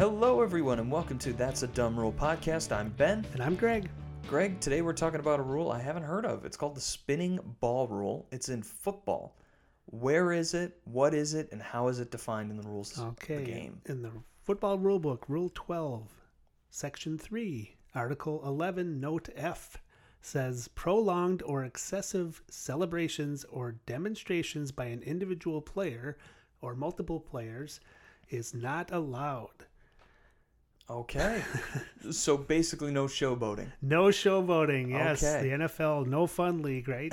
Hello, everyone, and welcome to That's a Dumb Rule podcast. I'm Ben. And I'm Greg. Greg, today we're talking about a rule I haven't heard of. It's called the spinning ball rule. It's in football. Where is it? What is it? And how is it defined in the rules Okay. of the game? In the football rule book, Rule 12, Section 3, Article 11, Note F says prolonged or excessive celebrations or demonstrations by an individual player or multiple players is not allowed. Okay. so basically, no showboating. No showboating. Yes, Okay. the NFL no fun league, right?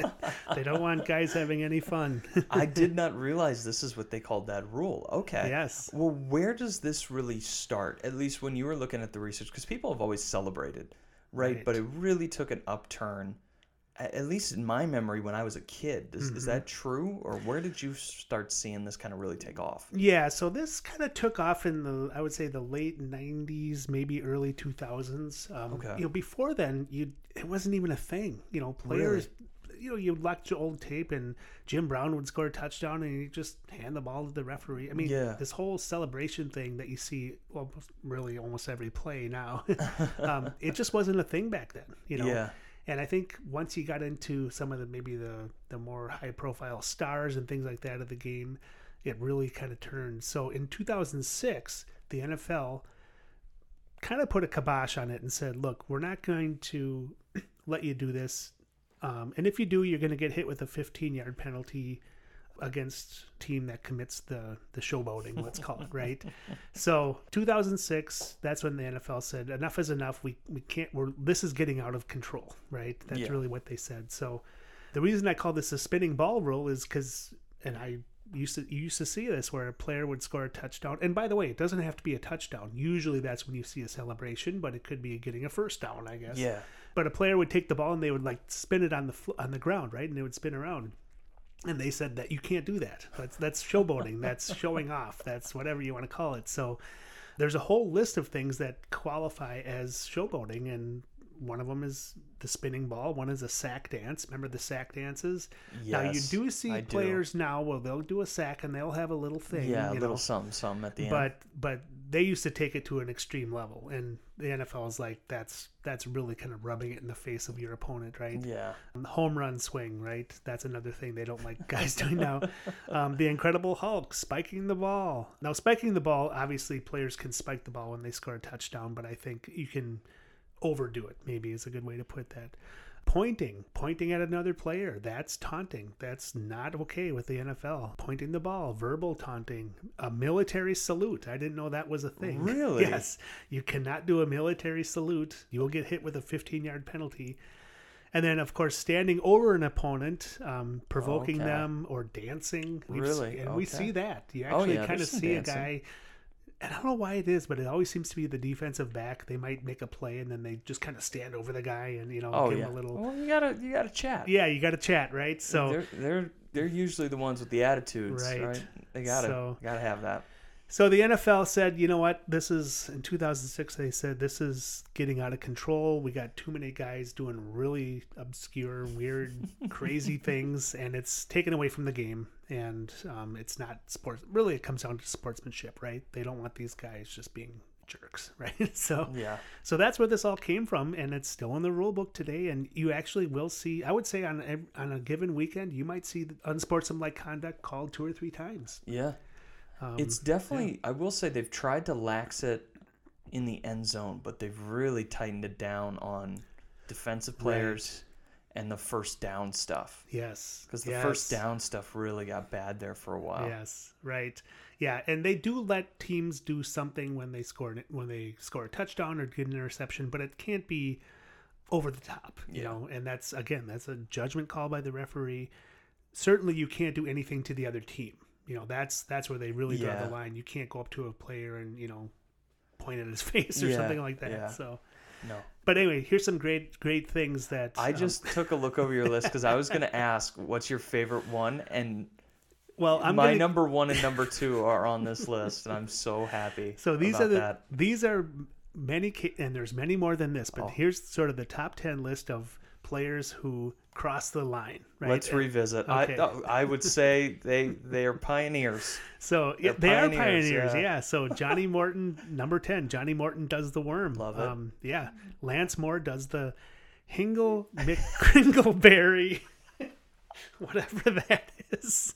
they don't want guys having any fun. I did not realize this is what they called that rule. Okay. Yes. Well, where does this really start? At least when you were looking at the research, because people have always celebrated, right? Right. But it really took an upturn, at least in my memory when I was a kid. Is, Mm-hmm. is that true? Or where did you start seeing this kind of really take off? Yeah, so this kind of took off in the I would say the late '90s, maybe early 2000s. Um, Okay. You know, before then, you it wasn't even a thing. You know, players. You know, you'd watch the old tape, and Jim Brown would score a touchdown, and you just hand the ball to the referee. I mean, Yeah. this whole celebration thing that you see, well, really almost every play now, um, it just wasn't a thing back then. You know, Yeah. And I think once you got into some of the maybe the the more high profile stars and things like that of the game, it really kind of turned. So in 2006, the NFL kind of put a kibosh on it and said, "Look, we're not going to let you do this, um, and if you do, you're going to get hit with a 15 yard penalty." Against team that commits the the showboating let's call it right so 2006 that's when the nfl said enough is enough we we can't we're this is getting out of control right that's Yeah. really what they said so the reason i call this a spinning ball rule is because and i used to you used to see this where a player would score a touchdown and by the way it doesn't have to be a touchdown usually that's when you see a celebration but it could be getting a first down i guess Yeah. but a player would take the ball and they would like spin it on the on the ground, right? And it would spin around. And they said that you can't do that. That's that's showboating. That's showing off. That's whatever you want to call it. So there's a whole list of things that qualify as showboating, and one of them is the spinning ball. One is a sack dance. Remember the sack dances? Yes, now you do see I do. players now. Well, they'll do a sack and they'll have a little thing. Yeah, a little know, something, something at the end. but but they used to take it to an extreme level, and the NFL is like that's that's really kind of rubbing it in the face of your opponent, right? yeah. The home run swing, right? That's another thing they don't like guys doing now. Um, the Incredible Hulk spiking the ball. Now, spiking the ball, obviously, players can spike the ball when they score a touchdown, but I think you can overdo it. Maybe is a good way to put that. Pointing, pointing at another player, that's taunting. That's not okay with the NFL. Pointing the ball, verbal taunting, a military salute. I didn't know that was a thing. Really? yes. You cannot do a military salute. You will get hit with a 15 yard penalty. And then, of course, standing over an opponent, um, provoking Okay. them, or dancing. We've Really? and we see that. You Oh, actually yeah, kind of see dancing. a guy. And I don't know why it is, but it always seems to be the defensive back. They might make a play and then they just kind of stand over the guy and you know Oh give yeah. him a little. Well, you gotta you gotta chat. Yeah, you got to chat, right? So they're they're they're usually the ones with the attitudes, right? Right. They gotta So- gotta have that. So the NFL said, you know what? This is in 2006. They said this is getting out of control. We got too many guys doing really obscure, weird, crazy things, and it's taken away from the game. And um, it's not sports. Really, it comes down to sportsmanship, right? They don't want these guys just being jerks, right? So, Yeah. so that's where this all came from, and it's still in the rule book today. And you actually will see. I would say on ev- on a given weekend, you might see the unsportsmanlike conduct called two or three times. Yeah. Um, It's definitely I will say they've tried to lax it in the end zone, but they've really tightened it down on defensive players and the first down stuff. yes, Because the yes. first down stuff really got bad there for a while. Yes, right. Yeah, and they do let teams do something when they score when they score a touchdown or get an interception, but it can't be over the top, you Yeah. know. And that's again, that's a judgment call by the referee. Certainly, you can't do anything to the other team. You know, that's that's where they really draw Yeah. the line. You can't go up to a player and you know point at his face or Yeah, something like that. yeah. So, No. but anyway, here's some great great things that I um, just took a look over your list because I was going to ask what's your favorite one, and well, I'm my gonna, number one and number two are on this list, and I'm so happy. So these are the that. these are many and there's many more than this, but Oh. here's sort of the top 10 list of players who cross the line. Right? Let's And- revisit. okay. I I would say they they are pioneers. So yeah, They're they are pioneers, pioneers, yeah. yeah. So Johnny Morton, number ten, Johnnie Morton does the worm. Love it. Um, yeah, Lance Moore does the Hingle McCringleberry, whatever that is.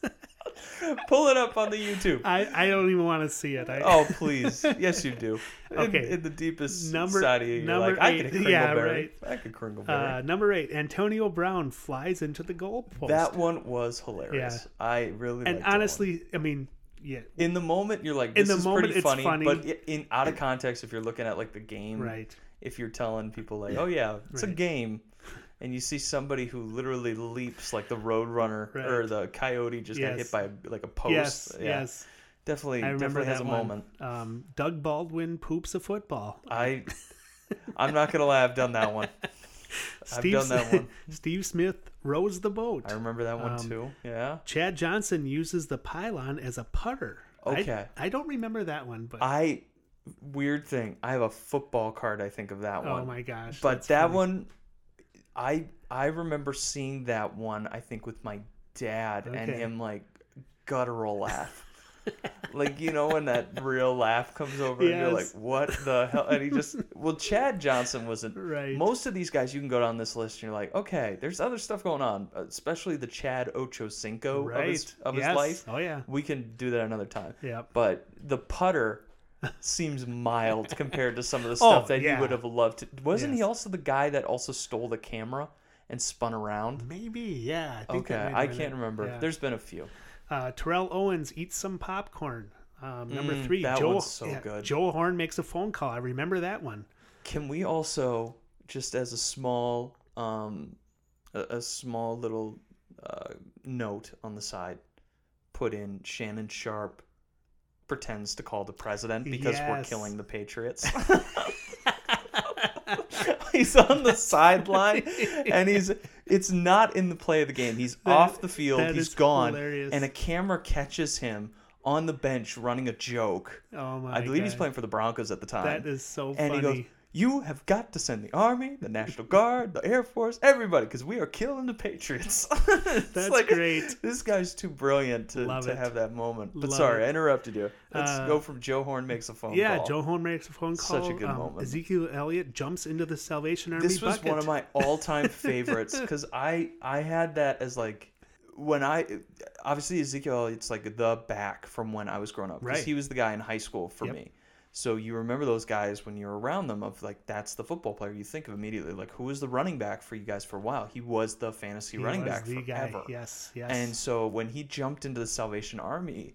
Pull it up on the YouTube. I, I don't even want to see it. I, Oh please, yes you do. In, Okay. in the deepest Number- side of you, you're number like, I eight. could Yeah, right. I could Kringleberry. uh, number eight, Antonio Brown flies into the goalpost. that one was hilarious. I really and liked that one. honestly, I mean, yeah, in the moment you're like, In this the is moment, it's funny, funny. but in out of context, if you're looking at like the game, right. if you're telling people like, oh yeah, it's a game, and you see somebody who literally leaps like the road runner or the coyote just got hit Yes. by like a post. Yes, yeah, yes. definitely, I remember definitely has a one. moment. Um, Doug Baldwin poops a football. I, I'm not gonna lie, I've done that one. Steve, I've done that one. Steve Smith rows the boat. I remember that one Um, too. Yeah. Chad Johnson uses the pylon as a putter. Okay. I, don't remember that one, but I weird thing. I have a football card. I think of that oh one. my gosh. but that funny. one, I I remember seeing that one. I think with my dad and him like guttural laugh. like you know when that real laugh comes over and you're like what the hell and he just well chad johnson wasn't Right. most of these guys you can go down this list and you're like okay there's other stuff going on especially the chad ochocinco right. of his, of yes. his life Oh yeah. we can do that another time Yep. but the putter seems mild compared to some of the stuff Oh, that yeah. he would have loved to. Wasn't he also the guy that also stole the camera and spun around? Maybe. Yeah. I think Okay, I can't remember. Yeah. There's been a few. Uh, Terrell Owens eats some popcorn. Um, number Mm, three, that Joe. one's so good. Joe Horn makes a phone call. I remember that one. Can we also, just as a small, um, a, a small little uh, note on the side, put in Shannon Sharpe pretends to call the president because we're killing the Patriots. he's on the sideline and he's it's not in the play of the game. He's That- off the field, he's gone hilarious. and a camera catches him on the bench running a joke. Oh my I believe he's playing for the Broncos at the time. That is so and funny. he goes, "You have got to send the army, the National Guard, the Air Force, everybody, because we are killing the Patriots." That's great. This guy's too brilliant to, Love to it. have that moment. But Love sorry, it. I interrupted you. Let's Uh, go from Joe Horn makes a phone yeah, call. Joe Horn makes a phone call. Such a good um, moment. Ezekiel Elliott jumps into the Salvation Army this was bucket. one of my all-time favorites because I I had that as like when I obviously Ezekiel it's like the back from when I was growing up because Right. he was the guy in high school for Yep. me. So you remember those guys when you're around them of like that's the football player you think of immediately like who was the running back for you guys for a while he was the fantasy He running back the forever. guy. Yes, yes. And so when he jumped into the Salvation Army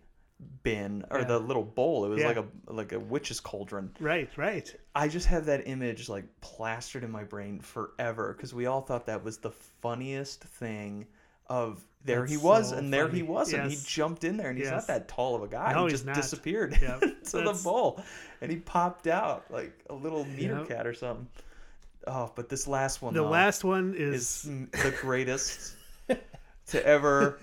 bin or Yeah. the little bowl it was Yeah. like a like a witch's cauldron right, right. I just have that image like plastered in my brain forever because we all thought that was the funniest thing. Of there That's he was, so and there he wasn't. Yes. He jumped in there, and he's Yes. not that tall of a guy. No, he just disappeared Yep. to the bowl, and he popped out like a little meerkat or something. Oh, but this last one, The though, last one is is, the greatest to ever,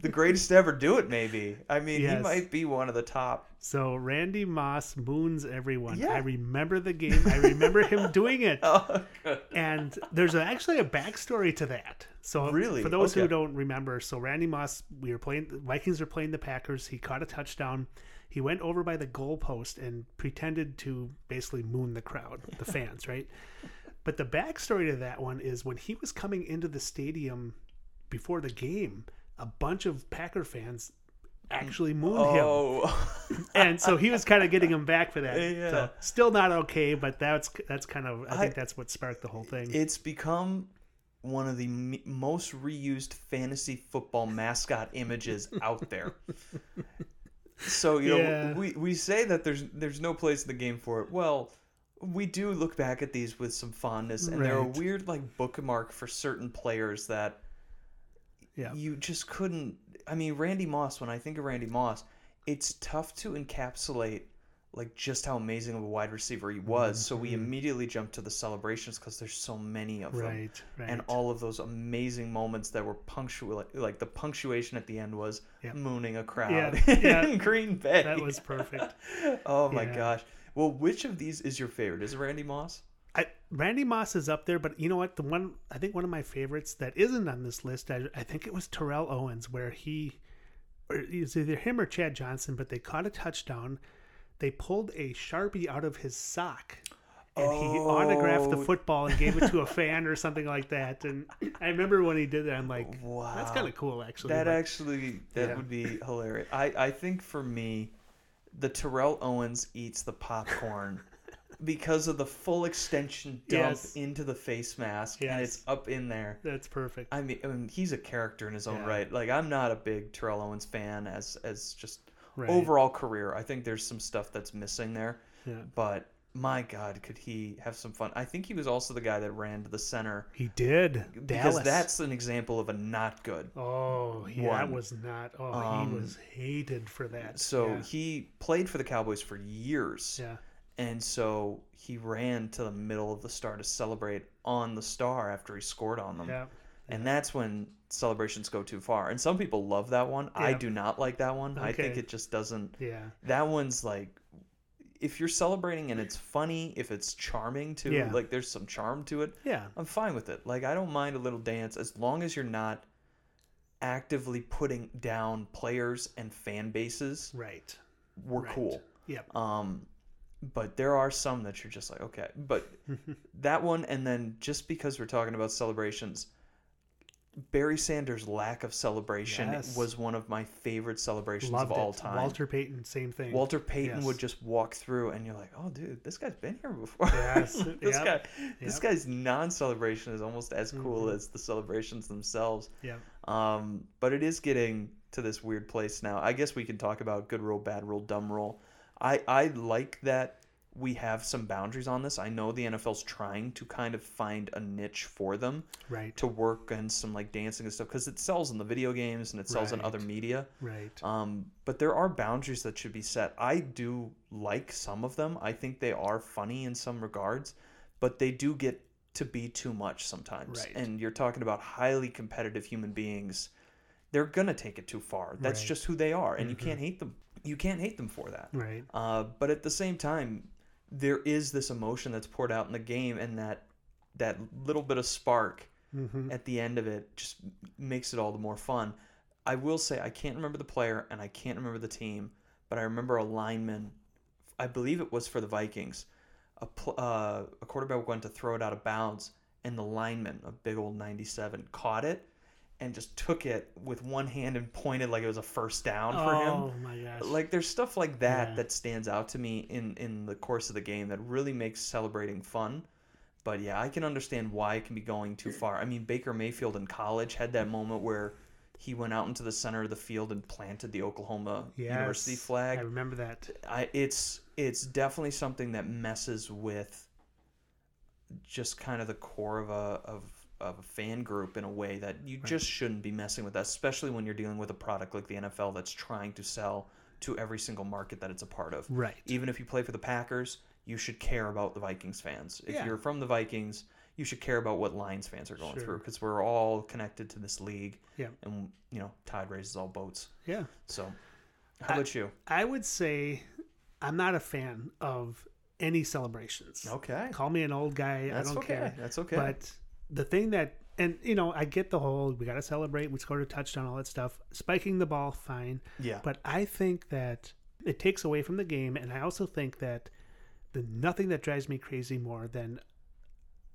the greatest to ever do it. Maybe I mean he might be one of the top. so Randy Moss moons everyone. Yeah. I remember the game. I remember him doing it. Oh, good. And there's actually a backstory to that. So Really? for those who don't remember, so Randy Moss, we were playing the Vikings were playing the Packers. He caught a touchdown. He went over by the goalpost and pretended to basically moon the crowd, the fans, right? But the backstory to that one is when he was coming into the stadium before the game, a bunch of Packer fans actually mooned him. Oh. And so he was kind of getting him back for that. Yeah. So still not okay, but that's that's kind of I think I- that's what sparked the whole thing. It's become one of the m- most reused fantasy football mascot images out there. So you know we, we say that there's there's no place in the game for it. Well, we do look back at these with some fondness, and they're a weird like bookmark for certain players that yeah. you just couldn't. I mean, Randy Moss. When I think of Randy Moss, it's tough to encapsulate like just how amazing of a wide receiver he was. So we immediately jump to the celebrations because there's so many of them, Mm-hmm. Right, right. and all of those amazing moments that were punctual. Like the punctuation at the end was Yep. mooning a crowd Yeah, yeah. in Green Bay. that was perfect. oh my Yeah. gosh. Well, which of these is your favorite? Is it Randy Moss? I, Randy Moss is up there, but you know what? The one I think one of my favorites that isn't on this list, I, I think it was Terrell Owens, where he, or it was either him or Chad Johnson, but they caught a touchdown. They pulled a sharpie out of his sock, and he autographed the Oh. football and gave it to a fan or something like that. And I remember when he did that, I'm like, Wow. that's kind of cool, actually. That actually that Yeah. would be hilarious. I I think for me, the Terrell Owens eats the popcorn because of the full extension dump Yes. into the face mask and it's up in there. that's perfect. I mean, I mean, he's a character in his own Yeah. right. Like I'm not a big Terrell Owens fan as as just Right. overall career. I think there's some stuff that's missing there. Yeah. But my God, could he have some fun? I think he was also the guy that ran to the center He did. because Dallas. that's an example of a not good. Oh, yeah, that was not. Oh, Um, he was hated for that. So yeah. he played for the Cowboys for years. yeah. And so he ran to the middle of the star to celebrate on the star after he scored on them. Yeah. And that's when celebrations go too far. And some people love that one. I do not like that one. I think it just doesn't. Yeah. That one's like, if you're celebrating and it's funny, if it's charming too, Yeah. like there's some charm to it, Yeah. I'm fine with it. Like I don't mind a little dance as long as you're not actively putting down players and fan bases. Right. We're Right. cool. Yep. Um, but there are some that you're just like, okay. But that one, and then just because we're talking about celebrations, Barry Sanders' lack of celebration Yes. was one of my favorite celebrations Loved of all it. time. Walter Payton, same thing. Walter Payton Yes. would just walk through, and you're like, "Oh, dude, this guy's been here before." Yes, this yep, guy, this guy's non-celebration is almost as cool Mhm. as the celebrations themselves. Yeah. Um, but it is getting to this weird place now. I guess we can talk about good rule, bad rule, dumb rule. I I like that we have some boundaries on this. I know the NFL's trying to kind of find a niche for them Right. to work on some like dancing and stuff because it sells in the video games and it sells in other media. Right. Um, but there are boundaries that should be set. I do like some of them. I think they are funny in some regards, but they do get to be too much sometimes. Right. And you're talking about highly competitive human beings. They're gonna take it too far. That's Right. just who they are, and you Mhm. can't hate them. You can't hate them for that. Right. Uh, but at the same time, there is this emotion that's poured out in the game, and that that little bit of spark hmm at the end of it just makes it all the more fun. I will say I can't remember the player and I can't remember the team, but I remember a lineman. I believe it was for the Vikings. A pl- uh, a quarterback went to throw it out of bounds, and the lineman, a big old ninety-seven, caught it and just took it with one hand and pointed like it was a first down for him Oh my gosh. like there's stuff like that Yeah. that stands out to me in in the course of the game that really makes celebrating fun but yeah i can understand why it can be going too far i mean baker mayfield in college had that moment where he went out into the center of the field and planted the oklahoma university flag I remember that. I, it's it's definitely something that messes with just kind of the core of a of, of a fan group in a way that you just shouldn't be messing with that, especially when you're dealing with a product like the NFL that's trying to sell to every single market that it's a part of. Right. Even if you play for the Packers, you should care about the Vikings fans. If Yeah. you're from the Vikings, you should care about what Lions fans are going Sure. through because we're all connected to this league. Yeah. And you know, tide raises all boats. Yeah. So, how I- about you? I would say I'm not a fan of any celebrations. Okay. Call me an old guy. That's I don't okay. care. That's okay. But the thing that, and you know, I get the whole we got to celebrate, we scored a touchdown, all that stuff. Spiking the ball, fine. yeah. But I think that it takes away from the game, and I also think that the nothing that drives me crazy more than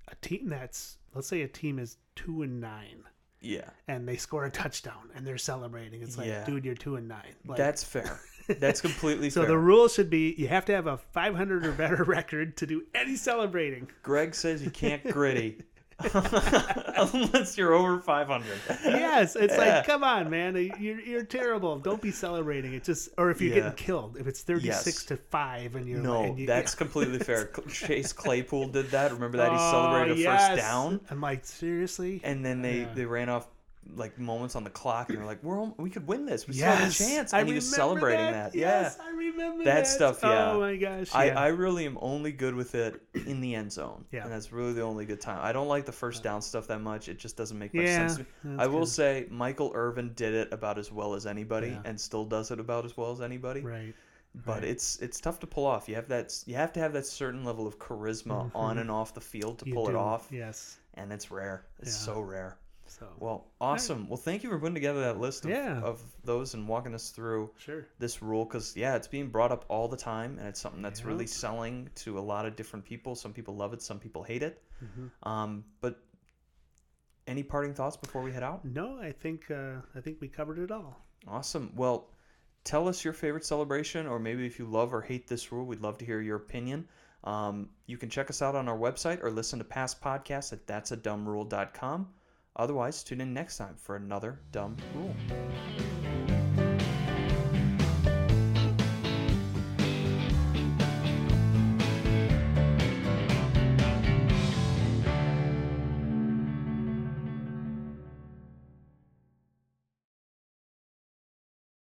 a team that's let's say a team is two and nine Yeah. and they score a touchdown and they're celebrating. It's like, Yeah. dude, you're two and nine. Like, That's fair. That's completely fair. so fair. the rule should be you have to have a 500 or better record to do any celebrating. Greg says you can't griddy unless you're over 500. Yes, it's Yeah. like, come on, man, you're you're terrible. Don't be celebrating. it. just, or if you're Yeah. getting killed, if it's 36 Yes. to five and you're No, and you, that's completely fair. Chase Claypool did that. Remember that he Oh, celebrated a yes. first down, I'm like, seriously? and then they Yeah. they ran off like moments on the clock, and they're like, "We're al- we could win this. We yes, still have a chance." I And was remember celebrating that. that. Yes, Yeah. I remember That that, stuff, yeah. Oh my gosh, I, yeah. I really am only good with it in the end zone. Yeah. And that's really the only good time. I don't like the first down stuff that much. It just doesn't make much Yeah, sense to me. I will good. say Michael Irvin did it about as well as anybody Yeah. and still does it about as well as anybody. right. but Right. it's it's tough to pull off. You have that you have to have that certain level of charisma on Mhm. and off the field to You pull it off, Yes. and it's rare. It's so rare. So Well, awesome. Well, thank you for putting together that list of, Yeah. of those and walking us through sure. this rule because yeah, it's being brought up all the time, and it's something that's Yeah. really selling to a lot of different people. Some people love it, some people hate it. hmm Um, but any parting thoughts before we head out? No, I think uh, I think we covered it all. Awesome. Well, tell us your favorite celebration, or maybe if you love or hate this rule, we'd love to hear your opinion. Um, you can check us out on our website or listen to past podcasts at that'sadumbrule.com. Otherwise, tune in next time for another dumb rule.